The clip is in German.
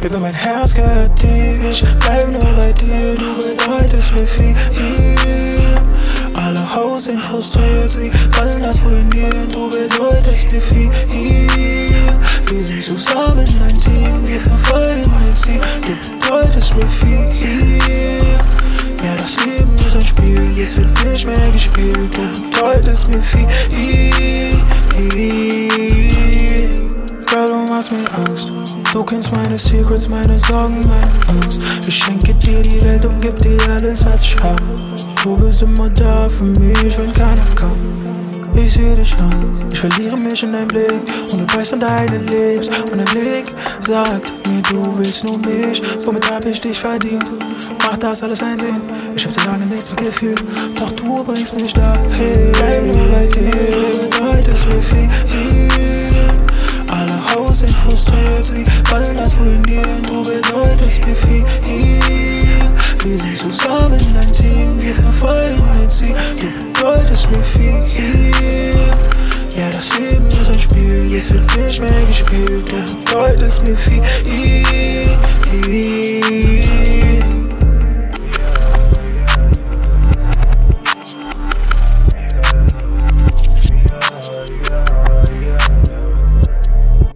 Baby, mein Herz gehört dir. Ich bleib nur bei dir, du bedeutest mir viel. Alle Haus sind frustriert, sie wollen das ruinieren. Du bedeutest mir viel. Wir sind zusammen ein Team, wir verfolgen ein Ziel. Du bedeutest mir viel. Ja, das Leben ist ein Spiel, es wird nicht mehr gespielt. Du bedeutest mir viel. Girl, du machst mir Angst. Du kennst meine Secrets, meine Sorgen, meine Angst. Ich schenke dir die Welt und geb dir alles, was ich hab. Du bist immer da für mich, wenn keiner kann. Ich seh dich an, ich verliere mich in deinem Blick und du weißt an deinen Lips. Und dein Blick sagt mir, du willst nur mich. Womit hab ich dich verdient? Macht das alles einen Sinn? Ich hab so lange nichts mehr gefühlt, doch du bringst mich da. Hey, bleib nur bei dir, bedeutest mir viel. Alle Haus sind frustriert, sie wollen das ruinieren. Du bedeutest mir viel. Wir sind zusammen ein Team, wir verfolgen ein Ziel. Du bedeutest mir viel. Ja, das Leben ist ein Spiel, es wird nicht mehr gespielt. Du bedeutest mir viel.